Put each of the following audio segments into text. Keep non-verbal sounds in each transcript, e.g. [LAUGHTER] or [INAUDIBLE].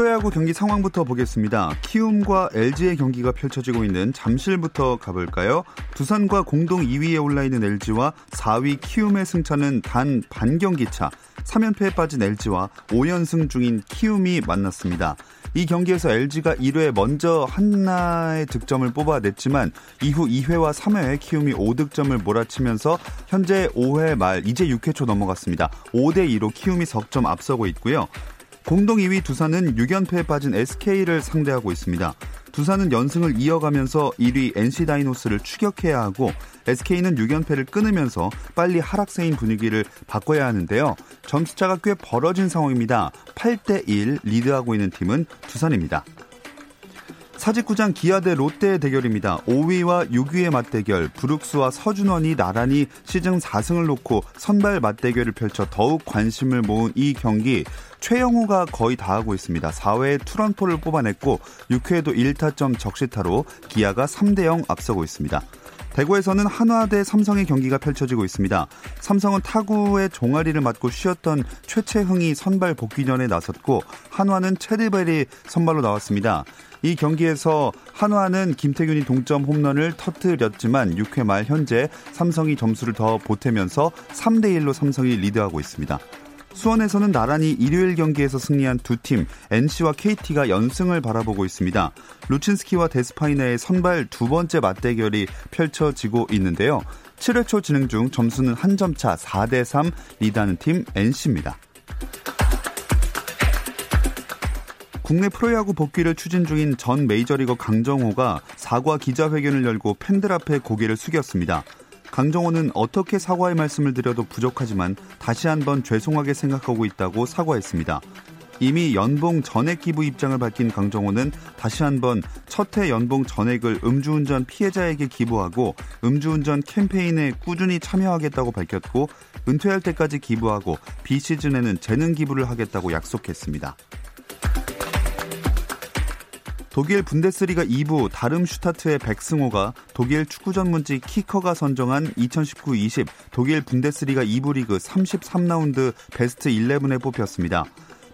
프로야구 경기 상황부터 보겠습니다. 키움과 LG의 경기가 펼쳐지고 있는 잠실부터 가볼까요? 두산과 공동 2위에 올라 있는 LG와 4위 키움의 승차는 단 반경기 차. 3연패에 빠진 LG와 5연승 중인 키움이 만났습니다. 이 경기에서 LG가 1회 먼저 한나의 득점을 뽑아냈지만 이후 2회와 3회에 키움이 5득점을 몰아치면서 현재 5회 말 이제 6회 초 넘어갔습니다. 5대 2로 키움이 석점 앞서고 있고요. 공동 2위 두산은 6연패에 빠진 SK를 상대하고 있습니다. 두산은 연승을 이어가면서 1위 NC 다이노스를 추격해야 하고 SK는 6연패를 끊으면서 빨리 하락세인 분위기를 바꿔야 하는데요. 점수차가 꽤 벌어진 상황입니다. 8대 1 리드하고 있는 팀은 두산입니다. 사직구장 기아 대 롯데의 대결입니다. 5위와 6위의 맞대결, 브룩스와 서준원이 나란히 시즌 4승을 놓고 선발 맞대결을 펼쳐 더욱 관심을 모은 이 경기. 최영호가 거의 다 하고 있습니다. 4회에 투런포를 뽑아냈고 6회에도 1타점 적시타로 기아가 3대 0 앞서고 있습니다. 대구에서는 한화 대 삼성의 경기가 펼쳐지고 있습니다. 삼성은 타구의 종아리를 맞고 쉬었던 최채흥이 선발 복귀전에 나섰고 한화는 체리벨이 선발로 나왔습니다. 이 경기에서 한화는 김태균이 동점 홈런을 터뜨렸지만 6회 말 현재 삼성이 점수를 더 보태면서 3대 1로 삼성이 리드하고 있습니다. 수원에서는 나란히 일요일 경기에서 승리한 두 팀 NC와 KT가 연승을 바라보고 있습니다. 루친스키와 데스파이네의 선발 두 번째 맞대결이 펼쳐지고 있는데요. 7회 초 진행 중 점수는 한 점 차 4대 3 리드하는 팀 NC입니다. 국내 프로야구 복귀를 추진 중인 전 메이저리거 강정호가 사과 기자회견을 열고 팬들 앞에 고개를 숙였습니다. 강정호는 어떻게 사과의 말씀을 드려도 부족하지만 다시 한번 죄송하게 생각하고 있다고 사과했습니다. 이미 연봉 전액 기부 입장을 밝힌 강정호는 다시 한번 첫 해 연봉 전액을 음주운전 피해자에게 기부하고 음주운전 캠페인에 꾸준히 참여하겠다고 밝혔고 은퇴할 때까지 기부하고 비시즌에는 재능 기부를 하겠다고 약속했습니다. 독일 분데스리가 2부 다름슈타트의 백승호가 독일 축구 전문지 키커가 선정한 2019-20 독일 분데스리가 2부 리그 33라운드 베스트 11에 뽑혔습니다.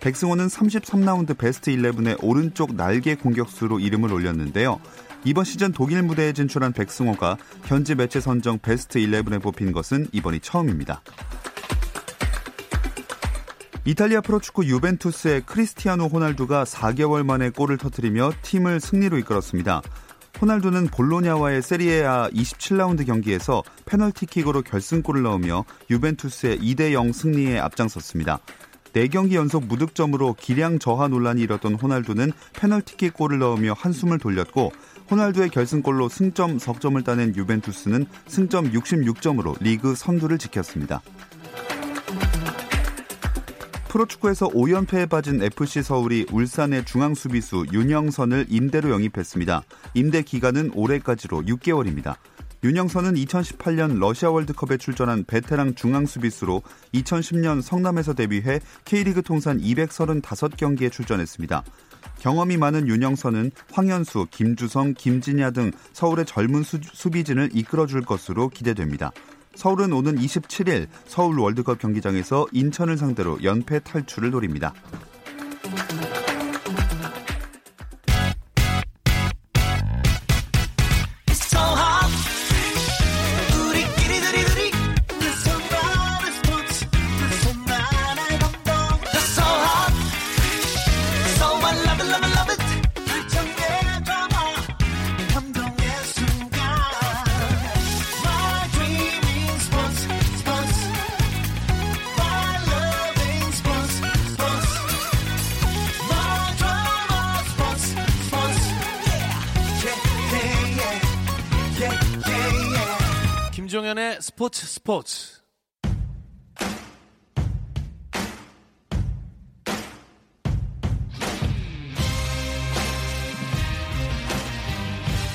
백승호는 33라운드 베스트 11의 오른쪽 날개 공격수로 이름을 올렸는데요. 이번 시즌 독일 무대에 진출한 백승호가 현지 매체 선정 베스트 11에 뽑힌 것은 이번이 처음입니다. 이탈리아 프로축구 유벤투스의 크리스티아노 호날두가 4개월 만에 골을 터뜨리며 팀을 승리로 이끌었습니다. 호날두는 볼로냐와의 세리에아 27라운드 경기에서 페널티킥으로 결승골을 넣으며 유벤투스의 2대0 승리에 앞장섰습니다. 4경기 연속 무득점으로 기량 저하 논란이 일었던 호날두는 페널티킥 골을 넣으며 한숨을 돌렸고 호날두의 결승골로 승점 석점을 따낸 유벤투스는 승점 66점으로 리그 선두를 지켰습니다. 프로축구에서 5연패에 빠진 FC 서울이 울산의 중앙 수비수 윤영선을 임대로 영입했습니다. 임대 기간은 올해까지로 6개월입니다. 윤영선은 2018년 러시아 월드컵에 출전한 베테랑 중앙 수비수로 2010년 성남에서 데뷔해 K리그 통산 235경기에 출전했습니다. 경험이 많은 윤영선은 황현수, 김주성, 김진야 등 서울의 젊은 수, 수비진을 이끌어줄 것으로 기대됩니다. 서울은 오는 27일 서울 월드컵 경기장에서 인천을 상대로 연패 탈출을 노립니다.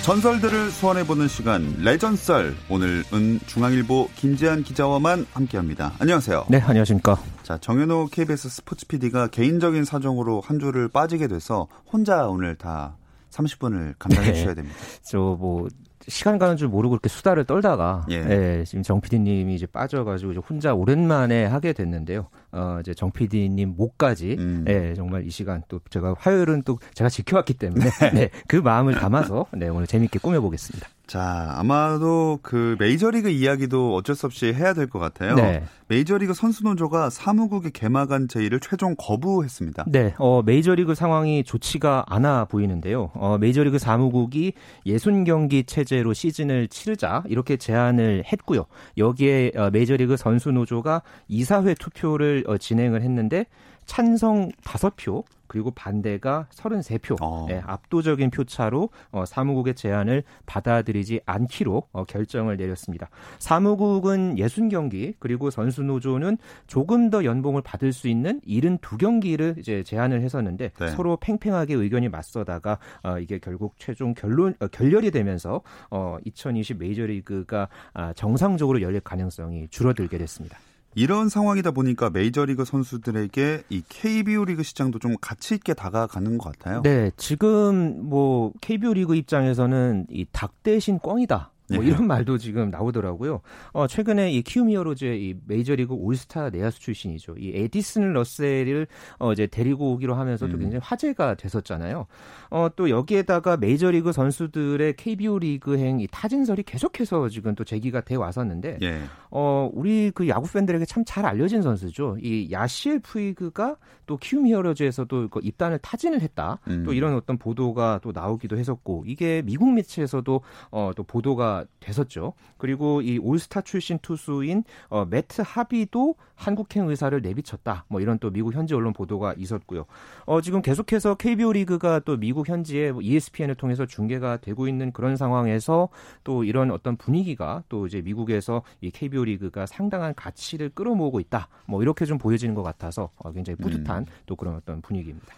전설들을 소환해보는 시간 레전썰 오늘은 중앙일보 김재한 기자와만 함께합니다. 안녕하세요. 네, 안녕하십니까. 자 정현호 KBS 스포츠 PD가 개인적인 사정으로 한 주를 빠지게 돼서 혼자 오늘 다 30분을 감당해 네. 주셔야 됩니다. 저뭐 시간 가는 줄 모르고 이렇게 수다를 떨다가 예. 예 지금 정 PD님이 이제 빠져가지고 이제 혼자 오랜만에 하게 됐는데요. 어 이제 정 PD님 목까지 음. 예 정말 이 시간 또 제가 화요일은 또 제가 지켜왔기 때문에 네. 네, 그 마음을 담아서 네 오늘 재밌게 꾸며보겠습니다. 자, 아마도 그 메이저리그 이야기도 어쩔 수 없이 해야 될 것 같아요. 네. 메이저리그 선수노조가 사무국의 개막한 제의를 최종 거부했습니다. 네, 어, 메이저리그 상황이 좋지가 않아 보이는데요. 어, 메이저리그 사무국이 예순 경기 체제로 시즌을 치르자 이렇게 제안을 했고요. 여기에 어, 메이저리그 선수노조가 이사회 투표를 어, 진행을 했는데 찬성 5표, 그리고 반대가 33표, 어. 네, 압도적인 표차로 어, 사무국의 제안을 받아들이지 않기로 어, 결정을 내렸습니다. 사무국은 60경기 그리고 선수 노조는 조금 더 연봉을 받을 수 있는 72경기를 이제 제안을 했었는데 네. 서로 팽팽하게 의견이 맞서다가 어, 이게 결국 최종 결론 어, 결렬이 되면서 어, 2020 메이저리그가 아, 정상적으로 열릴 가능성이 줄어들게 됐습니다. 이런 상황이다 보니까 메이저리그 선수들에게 이 KBO 리그 시장도 좀 가치 있게 다가가는 것 같아요. 네, 지금 뭐 KBO 리그 입장에서는 이 닭 대신 꽝이다. 뭐 네. 이런 말도 지금 나오더라고요. 어, 최근에 이 키움 히어로즈의 이 메이저리그 올스타 내야수 출신이죠. 이 에디슨 러셀을 어, 이제 데리고 오기로 하면서 또 음. 굉장히 화제가 됐었잖아요. 어, 또 여기에다가 메이저리그 선수들의 KBO 리그행 이 타진설이 계속해서 지금 또 제기가 돼 왔었는데, 예. 어, 우리 그 야구 팬들에게 참 잘 알려진 선수죠. 이 야시엘 푸이그가 또 키움 히어로즈에서도 그 입단을 타진을 했다. 음. 또 이런 어떤 보도가 또 나오기도 했었고, 이게 미국 매체에서도 어, 또 보도가 됐었죠. 그리고 이 올스타 출신 투수인 어, 매트 하비도 한국행 의사를 내비쳤다. 뭐 이런 또 미국 현지 언론 보도가 있었고요. 어, 지금 계속해서 KBO 리그가 또 미국 현지의 ESPN을 통해서 중계가 되고 있는 그런 상황에서 또 이런 어떤 분위기가 또 이제 미국에서 이 KBO 리그가 상당한 가치를 끌어모으고 있다. 뭐 이렇게 좀 보여지는 것 같아서 어, 굉장히 뿌듯한 음. 또 그런 어떤 분위기입니다.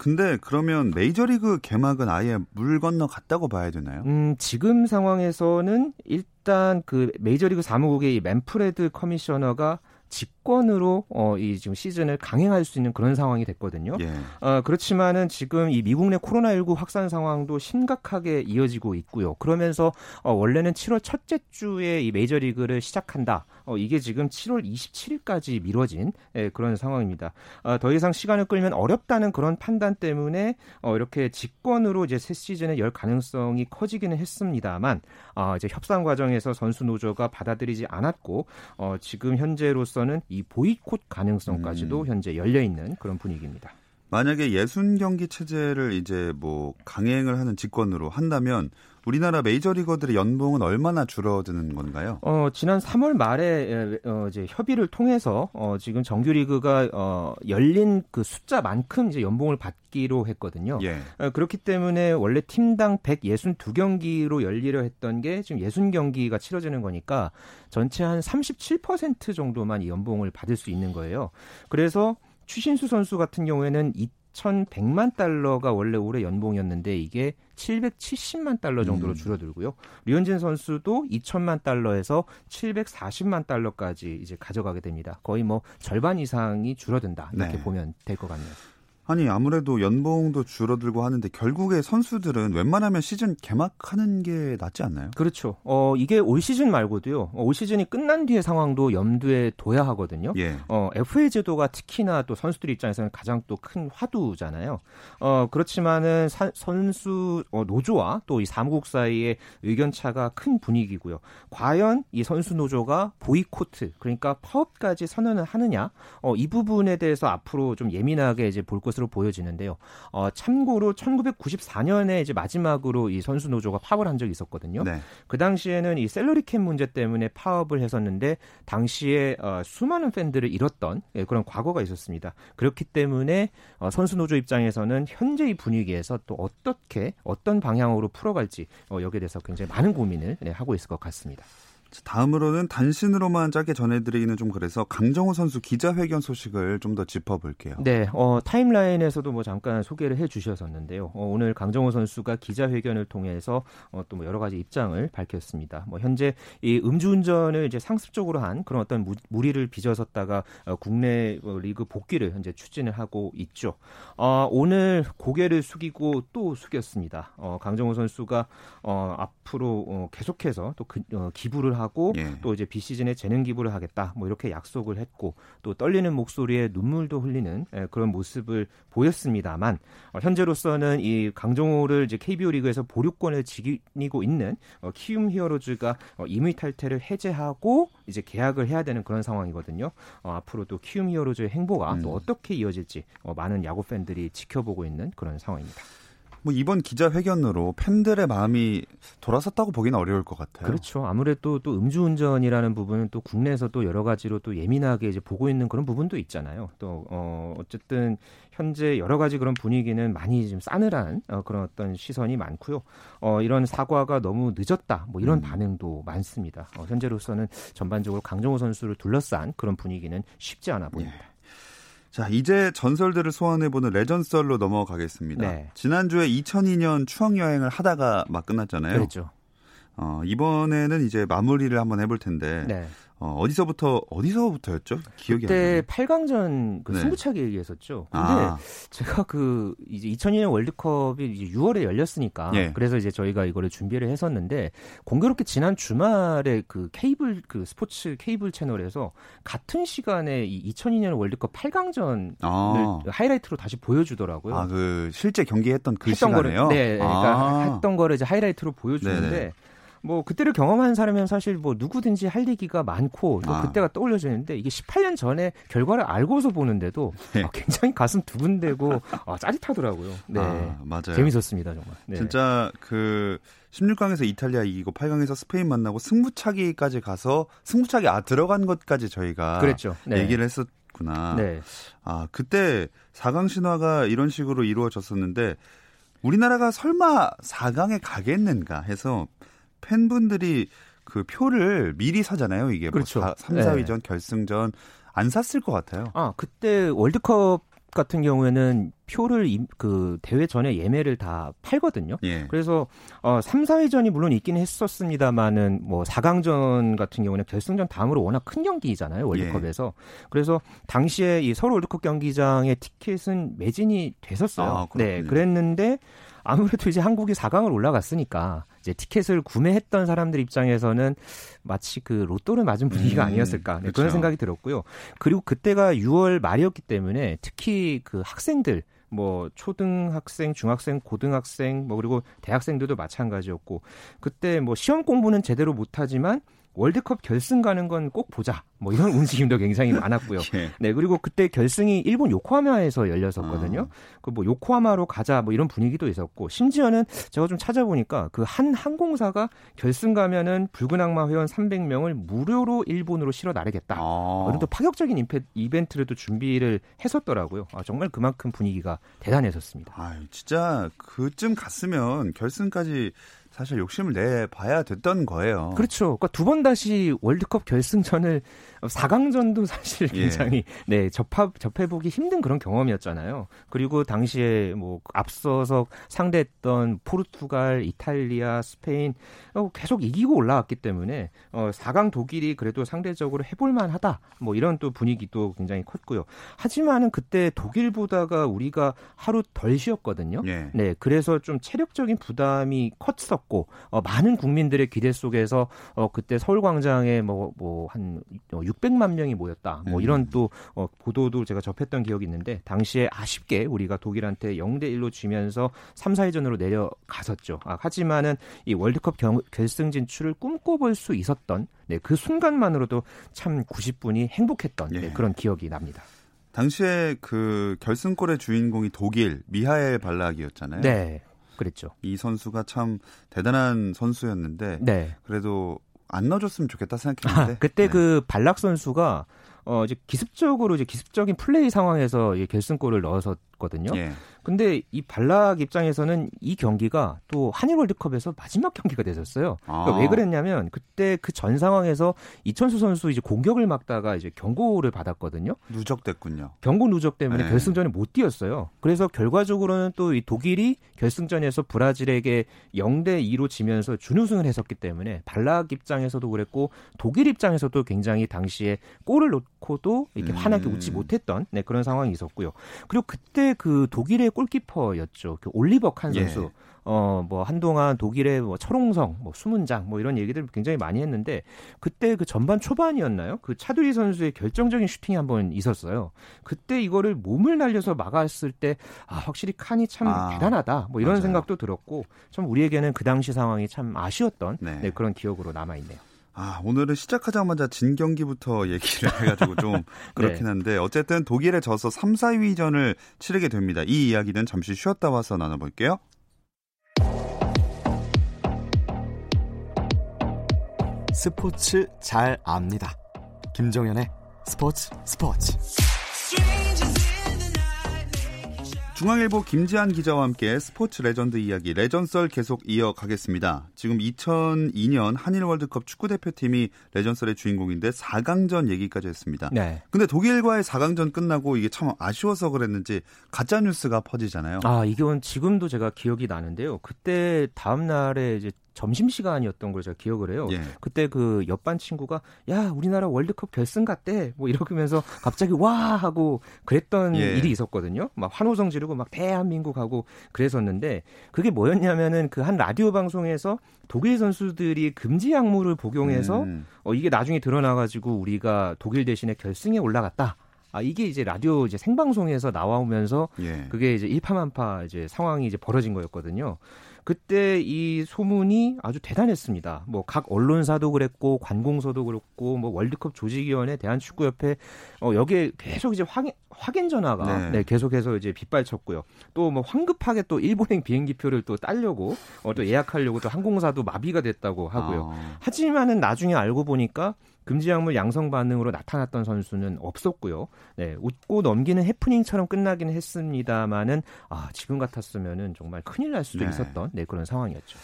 근데 그러면 메이저리그 개막은 아예 물 건너 갔다고 봐야 되나요? 음, 지금 상황에서는 일단 그 메이저리그 사무국의 이 맨프레드 커미셔너가 직권으로 어, 이 지금 시즌을 강행할 수 있는 그런 상황이 됐거든요. 예. 어, 그렇지만은 지금 이 미국 내 코로나19 확산 상황도 심각하게 이어지고 있고요. 그러면서 어, 원래는 7월 첫째 주에 이 메이저리그를 시작한다. 어, 이게 지금 7월 27일까지 미뤄진 예, 그런 상황입니다. 어, 더 이상 시간을 끌면 어렵다는 그런 판단 때문에 어, 이렇게 직권으로 이제 새 시즌에 열 가능성이 커지기는 했습니다만 어, 이제 협상 과정에서 선수 노조가 받아들이지 않았고 어, 지금 현재로서 는 이 보이콧 가능성까지도 음. 현재 열려 있는 그런 분위기입니다. 만약에 예순 경기 체제를 이제 뭐 강행을 하는 직권으로 한다면 우리나라 메이저리거들의 연봉은 얼마나 줄어드는 건가요? 어, 지난 3월 말에 어, 이제 협의를 통해서 어, 지금 정규리그가 어, 열린 그 숫자만큼 이제 연봉을 받기로 했거든요. 예. 어, 그렇기 때문에 원래 팀당 162경기로 열리려 했던 게 지금 60경기가 치러지는 거니까 전체 한 37% 정도만 이 연봉을 받을 수 있는 거예요. 그래서 추신수 선수 같은 경우에는 2,100만 달러가 원래 올해 연봉이었는데 이게 770만 달러 정도로 음. 줄어들고요. 류현진 선수도 2천만 달러에서 740만 달러까지 이제 가져가게 됩니다. 거의 뭐 절반 이상이 줄어든다 이렇게 네. 보면 될 것 같네요. 아니 아무래도 연봉도 줄어들고 하는데 결국에 선수들은 웬만하면 시즌 개막하는 게 낫지 않나요? 그렇죠. 어 이게 올 시즌 말고도요. 어, 올 시즌이 끝난 뒤의 상황도 염두에 둬야 하거든요. 예. 어 FA 제도가 특히나 또 선수들 입장에서는 가장 또 큰 화두잖아요. 어 그렇지만은 사, 선수 어, 노조와 또 이 사무국 사이의 의견 차가 큰 분위기고요. 과연 이 선수 노조가 보이코트 그러니까 파업까지 선언을 하느냐? 어 이 부분에 대해서 앞으로 좀 예민하게 이제 볼 것을 것으로 보여지는데요. 어, 참고로 1994년에 이제 마지막으로 이 선수 노조가 파업을 한 적이 있었거든요. 네. 그 당시에는 이 셀러리 캡 문제 때문에 파업을 했었는데 당시에 어, 수많은 팬들을 잃었던 예, 그런 과거가 있었습니다. 그렇기 때문에 어, 선수 노조 입장에서는 현재의 분위기에서 또 어떻게 어떤 방향으로 풀어갈지 어, 여기에 대해서 굉장히 많은 고민을 네, 하고 있을 것 같습니다. 다음으로는 단신으로만 짧게 전해드리기는 좀 그래서 강정호 선수 기자회견 소식을 좀 더 짚어볼게요. 네, 어, 타임라인에서도 뭐 잠깐 소개를 해주셨었는데요. 어, 오늘 강정호 선수가 기자회견을 통해서 어, 또뭐 여러 가지 입장을 밝혔습니다. 뭐 현재 이 음주운전을 이제 상습적으로 한 그런 어떤 무, 무리를 빚어섰다가 어, 국내 뭐 리그 복귀를 현재 추진을 하고 있죠. 어, 오늘 고개를 숙이고 또 숙였습니다. 어, 강정호 선수가 어, 앞으로 어, 계속해서 또 그, 어, 기부를 하고 예. 또 이제 비시즌에 재능 기부를 하겠다 뭐 이렇게 약속을 했고 또 떨리는 목소리에 눈물도 흘리는 예, 그런 모습을 보였습니다만 어, 현재로서는 이 강정호를 이제 KBO 리그에서 보류권을 지니고 있는 어, 키움 히어로즈가 어, 임의 탈퇴를 해제하고 이제 계약을 해야 되는 그런 상황이거든요. 어, 앞으로 또 키움 히어로즈의 행보가 음. 또 어떻게 이어질지 어, 많은 야구 팬들이 지켜보고 있는 그런 상황입니다. 뭐 이번 기자회견으로 팬들의 마음이 돌아섰다고 보기는 어려울 것 같아요. 그렇죠. 아무래도 또 음주운전이라는 부분은 또 국내에서 또 여러 가지로 또 예민하게 이제 보고 있는 그런 부분도 있잖아요. 또 어, 어쨌든 현재 여러 가지 그런 분위기는 많이 좀 싸늘한 어, 그런 어떤 시선이 많고요. 어, 이런 사과가 너무 늦었다. 뭐 이런 음. 반응도 많습니다. 어, 현재로서는 전반적으로 강정호 선수를 둘러싼 그런 분위기는 쉽지 않아 보입니다. 예. 자, 이제 전설들을 소환해보는 레전썰로 넘어가겠습니다. 네. 지난주에 2002년 추억여행을 하다가 막 끝났잖아요. 그렇죠. 어, 이번에는 이제 마무리를 한번 해볼 텐데. 네. 어, 어디서부터 어디서부터였죠? 기억이 그때 8강전 그 네. 승부차기 얘기했었죠. 근데 아. 제가 그 이제 2002년 월드컵이 이제 6월에 열렸으니까 네. 그래서 이제 저희가 이거를 준비를 했었는데 공교롭게 지난 주말에 그 케이블 그 스포츠 케이블 채널에서 같은 시간에 이 2002년 월드컵 8강전을 아. 하이라이트로 다시 보여주더라고요. 아, 그 실제 경기했던 그 시간에요? 거를, 네, 그러니까 아. 했던 거를 이제 하이라이트로 보여주는데 네네. 뭐 그때를 경험한 사람은 사실 뭐 누구든지 할 얘기가 많고 또 아. 그때가 떠올려지는데 이게 18년 전에 결과를 알고서 보는데도 네. 아, 굉장히 가슴 두근대고 아, 짜릿하더라고요. 네, 아, 맞아요. 재밌었습니다 정말. 네. 진짜 그 16강에서 이탈리아 이기고 8강에서 스페인 만나고 승부차기까지 가서 승부차기 아 들어간 것까지 저희가 그랬죠. 네. 얘기를 했었 구나. 네. 아 그때 4강 신화가 이런 식으로 이루어졌었는데 우리나라가 설마 4강에 가겠는가 해서 팬분들이 그 표를 미리 사잖아요. 이게 뭐 그렇죠. 뭐 3, 4위전 네. 결승전 안 샀을 것 같아요. 아, 그때 월드컵 같은 경우에는 표를 그 대회 전에 예매를 다 팔거든요. 예. 그래서 어 3, 4위전이 물론 있긴 했었습니다만은 뭐 4강전 같은 경우는 결승전 다음으로 워낙 큰 경기잖아요. 월드컵에서. 예. 그래서 당시에 이 서울 월드컵 경기장의 티켓은 매진이 됐었어요. 아, 네. 그랬는데 아무래도 이제 한국이 4강을 올라갔으니까 이제 티켓을 구매했던 사람들 입장에서는 마치 그 로또를 맞은 분위기가 음, 아니었을까 네, 그렇죠. 그런 생각이 들었고요. 그리고 그때가 6월 말이었기 때문에 특히 그 학생들 뭐 초등학생, 중학생, 고등학생 뭐 그리고 대학생들도 마찬가지였고 그때 뭐 시험 공부는 제대로 못하지만 월드컵 결승 가는 건 꼭 보자. 뭐 이런 [LAUGHS] 움직임도 굉장히 많았고요. 예. 네, 그리고 그때 결승이 일본 요코하마에서 열렸었거든요. 어. 그뭐 요코하마로 가자 뭐 이런 분위기도 있었고 심지어는 제가 좀 찾아보니까 그 한 항공사가 결승 가면은 붉은 악마 회원 300명을 무료로 일본으로 실어 나르겠다. 어. 이런 또 파격적인 이벤트를 또 준비를 했었더라고요. 아, 정말 그만큼 분위기가 대단했었습니다. 아, 진짜 그쯤 갔으면 결승까지 사실 욕심을 내 봐야 됐던 거예요. 그렇죠. 그러니까 두 번 다시 월드컵 결승전을 4강전도 사실 예. 굉장히 예. 네 접합 접해보기 힘든 그런 경험이었잖아요. 그리고 당시에 뭐 앞서서 상대했던 포르투갈, 이탈리아, 스페인 어, 계속 이기고 올라왔기 때문에 어, 4강 독일이 그래도 상대적으로 해볼만하다. 뭐 이런 또 분위기도 굉장히 컸고요. 하지만은 그때 독일보다가 우리가 하루 덜 쉬었거든요. 예. 네, 그래서 좀 체력적인 부담이 컸었고 어, 많은 국민들의 기대 속에서 어, 그때 서울광장에 뭐 뭐한 600만 명이 모였다. 뭐 음. 이런 또 어, 보도도 제가 접했던 기억이 있는데 당시에 아쉽게 우리가 독일한테 0대 1로 지면서 3, 4위전으로 내려갔었죠. 아, 하지만은 이 월드컵 경, 결승 진출을 꿈꿔볼 수 있었던 네, 그 순간만으로도 참 90분이 행복했던 네, 예. 그런 기억이 납니다. 당시에 그 결승골의 주인공이 독일 미하엘 발락이었잖아요. 네. 그랬죠. 이 선수가 참 대단한 선수였는데 네. 그래도 안 넣어줬으면 좋겠다 생각했는데 아, 그때 네. 그 발락 선수가 어 이제 기습적으로 이제 기습적인 플레이 상황에서 결승골을 넣어서 갔거든요. 예. 근데 이 발락 입장에서는 이 경기가 또 한일 월드컵에서 마지막 경기가. 그러니까 아. 왜 그랬냐면 그때 그 전 상황에서 이천수 선수 이제 공격을 막다가 이제 경고를 받았거든요. 누적됐군요. 경고 누적 때문에 네. 결승전에 못 뛰었어요. 그래서 결과적으로는 또 이 독일이 결승전에서 브라질에게 0대 2로 지면서 준우승을 했었기 때문에 발락 입장에서도 그랬고 독일 입장에서도 굉장히 당시에 골을 넣고도 이렇게 음. 환하게 웃지 못했던 네, 그런 상황이 있었고요. 그리고 그때 그 독일의 골키퍼였죠. 그 올리버 칸 선수. 예. 어, 뭐, 한동안 독일의 뭐, 철옹성, 뭐, 수문장, 뭐, 이런 얘기들 굉장히 많이 했는데, 그때 그 전반 초반이었나요? 그 차두리 선수의 결정적인 슈팅이 한 번 있었어요. 그때 이거를 몸을 날려서 막았을 때, 아, 확실히 칸이 참 아, 대단하다. 뭐, 이런 맞아요. 생각도 들었고, 좀 우리에게는 그 당시 상황이 참 아쉬웠던 네. 네, 그런 기억으로 남아 있네요. 아, 오늘은 시작하자마자 진 경기부터 얘기를 [LAUGHS] 해가지고 좀 네. 그렇긴 한데, 어쨌든 독일에 져서 3, 4위전을 치르게 됩니다. 이 이야기는 잠시 쉬었다 와서 나눠볼게요. 스포츠 잘 압니다. 김정현의 스포츠 스포츠. 중앙일보 김지한 기자와 함께 스포츠 레전드 이야기 레전썰 계속 이어가겠습니다. 지금 2002년 한일 월드컵 축구 대표팀이 레전썰의 주인공인데 4강전 얘기까지 했습니다. 네. 근데 독일과의 4강전 끝나고 이게 참 아쉬워서 그랬는지 가짜 뉴스가 퍼지잖아요. 아, 이건 지금도 제가 기억이 나는데요. 그때 다음 날에 이제 점심 시간이었던 걸 제가 기억을 해요. 예. 그때 그 옆반 친구가 야 우리나라 월드컵 결승 갔대 뭐 이러면서 갑자기 와 하고 그랬던 예. 일이 있었거든요. 막 환호성 지르고 막 대한민국 하고 그랬었는데 그게 뭐였냐면은 그 한 라디오 방송에서 독일 선수들이 금지 약물을 복용해서 음. 어 이게 나중에 드러나 가지고 우리가 독일 대신에 결승에 올라갔다. 아 이게 이제 라디오 이제 생방송에서 나와오면서 예. 그게 이제 일파만파 이제 상황이 이제 벌어진 거였거든요. 그때 이 소문이 아주 대단했습니다. 뭐 각 언론사도 그랬고 관공서도 그랬고 뭐 월드컵 조직위원회 대한축구협회 어 여기에 계속 이제 확인 확인 전화가 네. 네 계속해서 이제 빗발쳤고요. 또 뭐 황급하게 또 일본행 비행기표를 또 따려고 어, 또 예약하려고 또 항공사도 마비가 됐다고 하고요. 아. 하지만은 나중에 알고 보니까 금지 약물 양성 반응으로 나타났던 선수는 없었고요. 네, 웃고 넘기는 해프닝처럼 끝나긴 했습니다만은 아, 지금 같았으면은 정말 큰일 날 수도 네. 있었던 네, 그런 상황이었죠.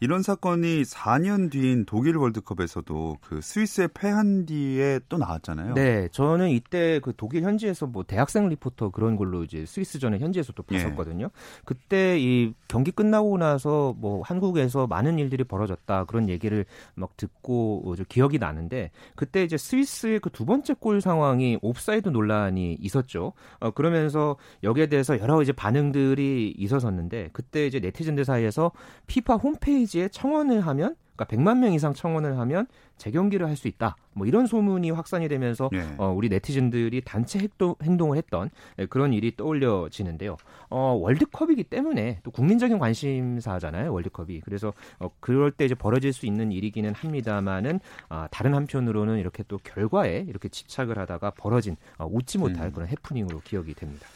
이런 사건이 4년 뒤인 독일 월드컵에서도 그 스위스에 패한 뒤에 또 나왔잖아요. 네, 저는 이때 그 독일 현지에서 뭐 대학생 리포터 그런 걸로 이제 스위스전에 현지에서 또 예. 봤었거든요. 예. 그때 이 경기 끝나고 나서 뭐 한국에서 많은 일들이 벌어졌다 그런 얘기를 막 듣고 좀 기억이 나는데 그때 이제 스위스의 그 두 번째 골 상황이 옵사이드 논란이 있었죠. 어, 그러면서 여기에 대해서 여러 이제 반응들이 있었었는데 그때 이제 네티즌들 사이에서 피파 홈페이지 홈페이지에 청원을 하면 그러니까 100만 명 이상 청원을 하면 재경기를 할 수 있다. 뭐 이런 소문이 확산이 되면서 네. 어, 우리 네티즌들이 단체 행동, 행동을 했던 네, 그런 일이 떠올려지는데요. 어, 월드컵이기 때문에 또 국민적인 관심사잖아요. 월드컵이. 그래서 어, 그럴 때 이제 벌어질 수 있는 일이기는 합니다만은 아, 다른 한편으로는 이렇게 또 결과에 이렇게 집착을 하다가 벌어진 어, 웃지 못할 음. 그런 해프닝으로 기억이 됩니다.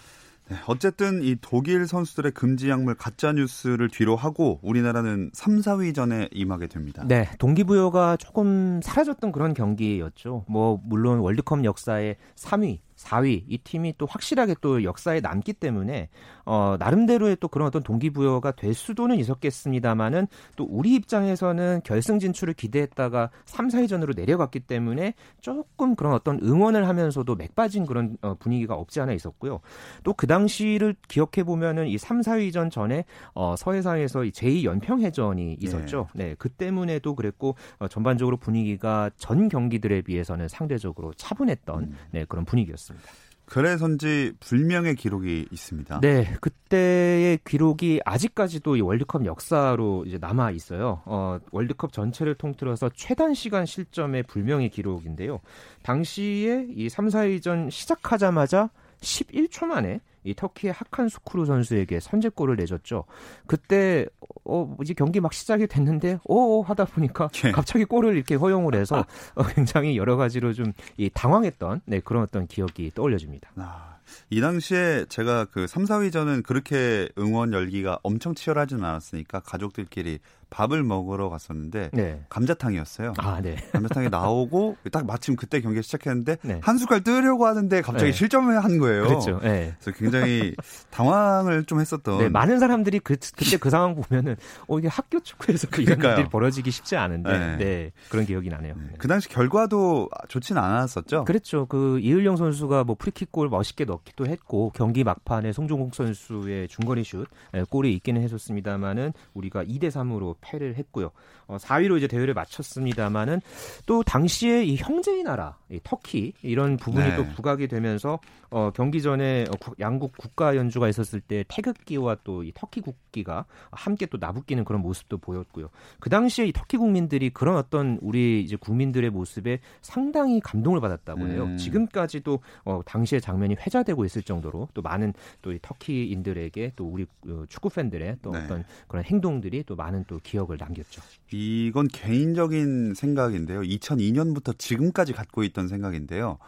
네, 어쨌든 이 독일 선수들의 금지 약물 가짜 뉴스를 뒤로 하고 우리나라는 3, 4위 전에 임하게 됩니다. 네, 동기부여가 조금 사라졌던 그런 경기였죠. 뭐 물론 월드컵 역사의 3위 4위 이 팀이 또 확실하게 또 역사에 남기 때문에 어 나름대로의 또 그런 어떤 동기부여가 될 수도는 있었겠습니다만은 또 우리 입장에서는 결승 진출을 기대했다가 3, 4위전으로 내려갔기 때문에 조금 그런 어떤 응원을 하면서도 맥 빠진 그런 어, 분위기가 없지 않아 있었고요. 또 그 당시를 기억해 보면은 이 3, 4위전 전에 어 서해상에서 제2 연평해전이 있었죠. 네, 네 그 때문에도 그랬고 어, 전반적으로 분위기가 전 경기들에 비해서는 상대적으로 차분했던 음. 네 그런 분위기였습니다. 있습니다. 그래서인지 불명의 기록이 있습니다. 네, 그때의 기록이 아직까지도 이 월드컵 역사로 이제 남아 있어요. 어, 월드컵 전체를 통틀어서 최단 시간 실점의 불명의 기록인데요. 당시에 이 3, 4위전 시작하자마자 11초 만에 이 터키의 하칸 수쿠루 선수에게 선제골을 내줬죠. 그때 어 이제 경기 막 시작이 됐는데 어, 어 하다 보니까 예. 갑자기 골을 이렇게 허용을 해서 어, 굉장히 여러 가지로 좀 이 당황했던 네 그런 어떤 기억이 떠올려집니다. 아, 이 당시에 제가 그 3, 4위전은 그렇게 응원 열기가 엄청 치열하지는 않았으니까 가족들끼리 밥을 먹으러 갔었는데 네. 감자탕이었어요. 아, 네. 감자탕이 나오고 [LAUGHS] 딱 마침 그때 경기 시작했는데 네. 한 숟갈 뜨려고 하는데 갑자기 네. 실점을 한 거예요. 그렇죠. 네. 그래서 굉장히 당황을 좀 했었던. 네, 많은 사람들이 그, 그때 그 상황 보면은, 어, 이게 학교 축구에서 그 이런. 일이 벌어지기 쉽지 않은데. 그런 기억이 나네요. 네, 네. 그 당시 결과도 좋지는 않았었죠. 그랬죠. 그 이을영 선수가 뭐 프리킥골 멋있게 넣기도 했고 경기 막판에 송종국 선수의 중거리 슛 예, 골이 있기는 했었습니다만은 우리가 2대 3으로 패를 했고요. 어, 4위로 이제 대회를 마쳤습니다만은 또 당시에 이 형제의 나라 이 터키 이런 부분이 네. 또 부각이 되면서 어, 경기 전에 어, 국- 양국 국가 연주가 있었을 때 태극기와 또 이 터키 국기가 함께 또 나붙기는 그런 모습도 보였고요. 그 당시에 이 터키 국민들이 그런 어떤 우리 이제 국민들의 모습에 상당히 감동을 받았다고 해요. 음. 지금까지도 어, 당시의 장면이 회자되고 있을 정도로 또 많은 또 이 터키인들에게 또 우리 어, 축구 팬들의 또 네. 어떤 그런 행동들이 또 많은 또 기억을 남겼죠. 이건 개인적인 생각인데요. 2002년부터 지금까지 갖고 있던 생각인데요.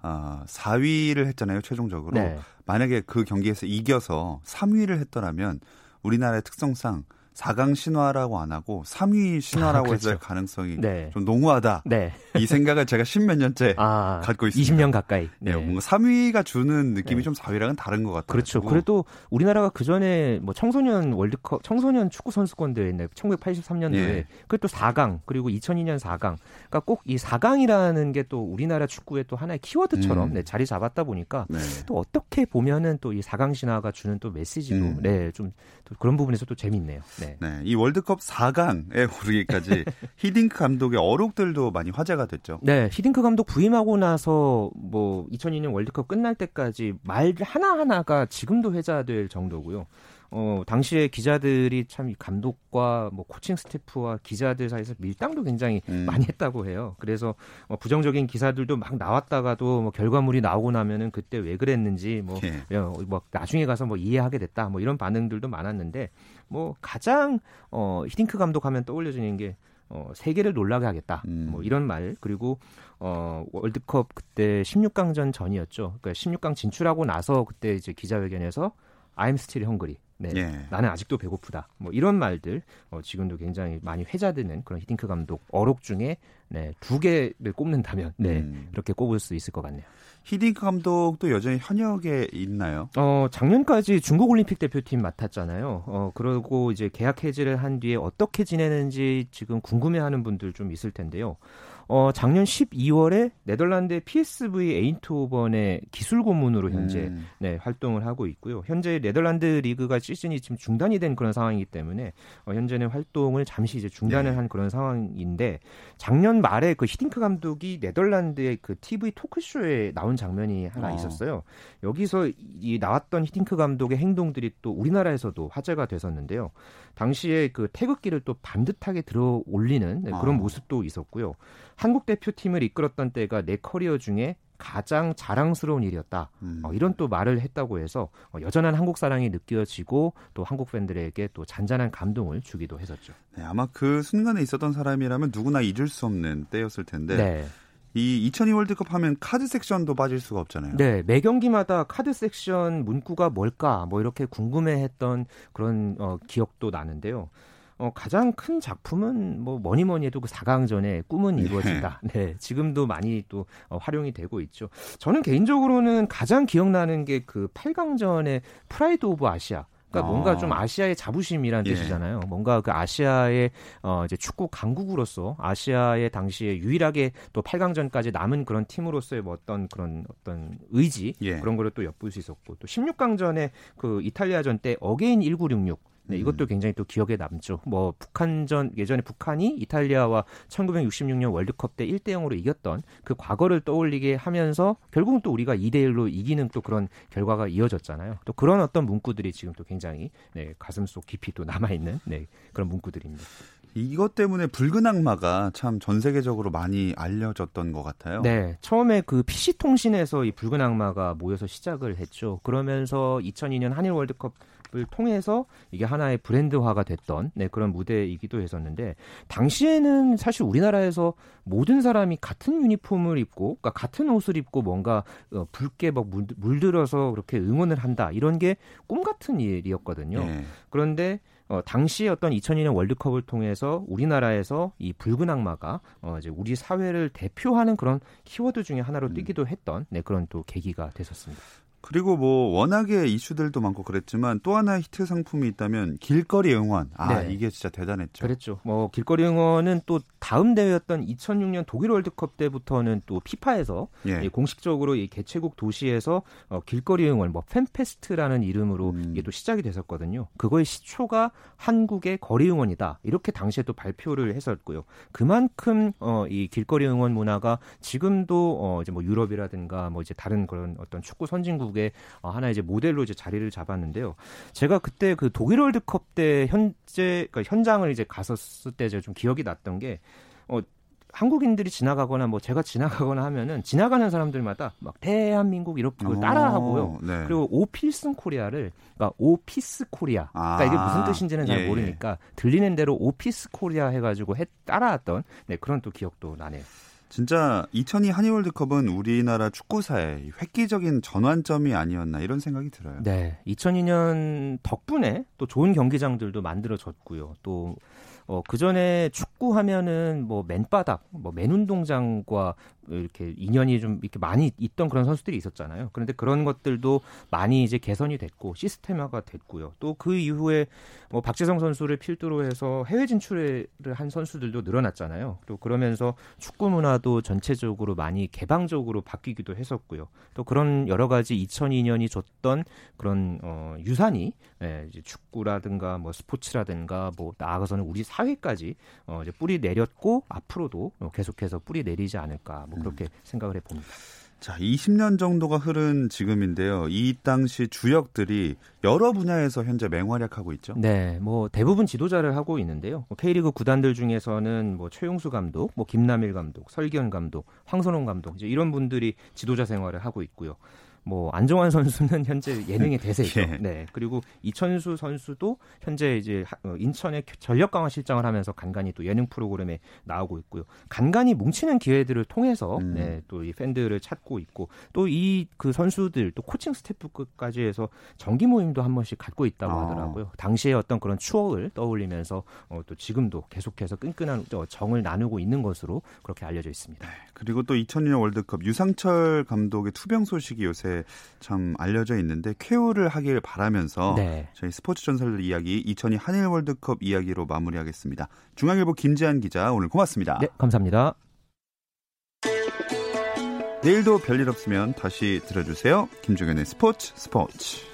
아, 4위를 했잖아요, 최종적으로. 네. 만약에 그 경기에서 이겨서 3위를 했더라면 우리나라의 특성상 4강 신화라고 안 하고 3위 신화라고 아, 그렇죠. 할 가능성이 네. 좀 농후하다. 네. 이 생각을 제가 십몇 년째 아, 갖고 있습니다. 20년 가까이. 네, 뭔가 3위가 주는 느낌이 네. 좀 4위랑은 다른 것 같아요. 그렇죠. 그래도 우리나라가 그 전에 뭐 청소년 월드컵, 청소년 축구 선수권 대회인데 1983년도에 예. 그또 4강 그리고 2002년 4강. 그러니까 꼭 이 4강이라는 게 또 우리나라 축구의 또 하나의 키워드처럼 음. 네, 자리 잡았다 보니까 네. 또 어떻게 보면은 또 이 4강 신화가 주는 또 메시지도 음. 네, 좀또 그런 부분에서 또 재밌네요. 네. 네, 이 월드컵 4강에 [LAUGHS] 오르기까지 히딩크 감독의 어록들도 많이 화제가 됐죠. 네, 히딩크 감독 부임하고 나서 뭐 2002년 월드컵 끝날 때까지 말 하나하나가 지금도 회자될 정도고요. 어, 당시에 기자들이 참이 감독과 뭐 코칭 스태프와 기자들 사이에서 밀당도 굉장히 음. 많이 했다고 해요. 그래서 뭐 부정적인 기사들도 막 나왔다가도 뭐 결과물이 나오고 나면은 그때 왜 그랬는지 뭐, 예. 어, 뭐 나중에 가서 뭐 이해하게 됐다 뭐 이런 반응들도 많았는데 뭐 가장 어, 히딩크 감독 하면 떠올려지는 게 어, 세계를 놀라게 하겠다. 음. 뭐 이런 말 그리고 어, 월드컵 그때 16강전 전이었죠. 그러니까 16강 진출하고 나서 그때 이제 기자회견에서 I'm still hungry. 네. 예. 나는 아직도 배고프다. 뭐 이런 말들 어, 지금도 굉장히 많이 회자되는 그런 히딩크 감독 어록 중에 네, 두 개를 꼽는다면 네, 음. 이렇게 꼽을 수 있을 것 같네요. 히딩크 감독도 여전히 현역에 있나요? 어, 작년까지 중국 올림픽 대표팀 맡았잖아요. 어, 그러고 이제 계약 해지를 한 뒤에 어떻게 지내는지 지금 궁금해하는 분들 좀 있을 텐데요. 어, 작년 12월에 네덜란드의 PSV 에인트호번의 기술 고문으로 현재 음. 네, 활동을 하고 있고요. 현재 네덜란드 리그가 시즌이 지금 중단이 된 그런 상황이기 때문에 어, 현재는 활동을 잠시 이제 중단을 네. 한 그런 상황인데 작년 말에 그 히딩크 감독이 네덜란드의 그 TV 토크쇼에 나온 장면이 하나 어. 있었어요. 여기서 이 나왔던 히딩크 감독의 행동들이 또 우리나라에서도 화제가 됐었는데요. 당시에 그 태극기를 또 반듯하게 들어 올리는 네, 그런 아. 모습도 있었고요. 한국 대표팀을 이끌었던 때가 내 커리어 중에 가장 자랑스러운 일이었다. 음. 어, 이런 또 말을 했다고 해서 어, 여전한 한국 사랑이 느껴지고 또 한국 팬들에게 또 잔잔한 감동을 주기도 했었죠. 네, 아마 그 순간에 있었던 사람이라면 누구나 잊을 수 없는 때였을 텐데 네. 이 2002 월드컵 하면 카드 섹션도 빠질 수가 없잖아요. 네, 매 경기마다 카드 섹션 문구가 뭘까 뭐 이렇게 궁금해했던 그런 어, 기억도 나는데요. 어, 가장 큰 작품은 뭐 뭐니 뭐니 해도 그 4강전의 꿈은 이루어진다. 네, 지금도 많이 또 어, 활용이 되고 있죠. 저는 개인적으로는 가장 기억나는 게 그 8강전의 Pride of Asia. 그러니까 아. 뭔가 좀 아시아의 자부심이란 예. 뜻이잖아요. 뭔가 그 아시아의 어 이제 축구 강국으로서 아시아의 당시에 유일하게 또 8강전까지 남은 그런 팀으로서의 뭐 어떤 그런 어떤 의지 예. 그런 거를 또 엿볼 수 있었고 또 16강전에 그 이탈리아전 때 Again 1966 네, 이것도 굉장히 또 기억에 남죠. 뭐 북한전 예전에 북한이 이탈리아와 1966년 월드컵 때 1대 0으로 이겼던 그 과거를 떠올리게 하면서 결국은 또 우리가 2대 1로 이기는 또 그런 결과가 이어졌잖아요. 또 그런 어떤 문구들이 지금 또 굉장히 네, 가슴 속 깊이 또 남아 있는 네, 그런 문구들입니다. 이것 때문에 붉은 악마가 참 전 세계적으로 많이 알려졌던 것 같아요. 네, 처음에 그 PC 통신에서 이 붉은 악마가 모여서 시작을 했죠. 그러면서 2002년 한일 월드컵 을 통해서 이게 하나의 브랜드화가 됐던 네, 그런 무대이기도 했었는데 당시에는 사실 우리나라에서 모든 사람이 같은 유니폼을 입고 그러니까 같은 옷을 입고 뭔가 어, 붉게 막 물- 물들어서 그렇게 응원을 한다 이런 게 꿈 같은 일이었거든요. 예. 그런데 어, 당시 어떤 2002년 월드컵을 통해서 우리나라에서 이 붉은 악마가 어, 이제 우리 사회를 대표하는 그런 키워드 중에 하나로 음. 뛰기도 했던 네, 그런 또 계기가 됐었습니다. 그리고 뭐 워낙에 이슈들도 많고 그랬지만 또 하나 히트 상품이 있다면 길거리 응원. 아 네. 이게 진짜 대단했죠. 그랬죠. 뭐 길거리 응원은 또 다음 대회였던 2006년 독일 월드컵 때부터는 또 피파에서 예. 공식적으로 이 개최국 도시에서 어, 길거리 응원, 뭐 Fan Fest라는 이름으로 음. 이게 또 시작이 됐었거든요. 그거의 시초가 한국의 거리 응원이다. 이렇게 당시에 또 발표를 했었고요. 그만큼 어, 이 길거리 응원 문화가 지금도 어, 이제 뭐 유럽이라든가 뭐 이제 다른 그런 어떤 축구 선진국 대 한민국의 어, 하나 이제 모델로 이제 자리를 잡았는데요. 제가 그때 그 독일 월드컵 때 현재 그러니까 현장을 이제 갔었을 때 제가 좀 기억이 났던 게 어, 한국인들이 지나가거나 뭐 제가 지나가거나 하면은 지나가는 사람들마다 막 대한민국 이렇게 어, 따라하고요. 네. 그리고 오 필승 코리아를 그러니까 오피스 코리아. 그러니까 이게 무슨 아, 뜻인지는 잘 예, 예. 모르니까 들리는 대로 오피스 코리아 해가지고 해 따라왔던 네, 그런 또 기억도 나네요. 진짜 2002 한일 월드컵은 우리나라 축구사의 획기적인 전환점이 아니었나 이런 생각이 들어요. 네. 2002년 덕분에 또 좋은 경기장들도 만들어졌고요. 또 어, 그 전에 축구 하면은 뭐 맨바닥, 뭐 맨운동장과 이렇게 인연이 좀 이렇게 많이 있던 그런 선수들이 있었잖아요. 그런데 그런 것들도 많이 이제 개선이 됐고 시스템화가 됐고요. 또 그 이후에 뭐 박재성 선수를 필두로 해서 해외 진출을 한 선수들도 늘어났잖아요. 또 그러면서 축구 문화도 전체적으로 많이 개방적으로 바뀌기도 했었고요. 또 그런 여러 가지 2002년이 줬던 그런 어 유산이 예, 이제 축구라든가 뭐 스포츠라든가 뭐 나아가서는 우리 사회까지 어 이제 뿌리 내렸고 앞으로도 계속해서 뿌리 내리지 않을까 뭐 그렇게 음. 생각을 해봅니다. 자, 20년 정도가 흐른 지금인데요. 이 당시 주역들이 여러 분야에서 현재 맹활약하고 있죠. 네, 뭐 대부분 지도자를 하고 있는데요. 뭐 K리그 구단들 중에서는 뭐 최용수 감독, 뭐 김남일 감독, 설기현 감독, 황선홍 감독 이제 이런 분들이 지도자 생활을 하고 있고요. 뭐 안정환 선수는 [LAUGHS] 현재 예능의 대세죠. 예. 네. 그리고 이천수 선수도 현재 이제 어, 인천의 전력 강화 실장을 하면서 간간히 또 예능 프로그램에 나오고 있고요. 간간히 뭉치는 기회들을 통해서 음. 네, 또 이 팬들을 찾고 있고 또 이 그 선수들 또 코칭 스태프까지 해서 정기 모임도 한 번씩 갖고 있다고 아. 하더라고요. 당시에 어떤 그런 추억을 떠올리면서 어, 또 지금도 계속해서 끈끈한 정을 나누고 있는 것으로 그렇게 알려져 있습니다. 네. 그리고 또 2002년 월드컵 유상철 감독의 투병 소식이 요새 참 알려져 있는데 쾌유를 하길 바라면서 네. 저희 스포츠 전설 이야기 2002 한일 월드컵 이야기로 마무리하겠습니다. 중앙일보 김지한 기자 오늘 고맙습니다. 네, 감사합니다. 내일도 별일 없으면 다시 들어주세요. 김종현의 스포츠 스포츠.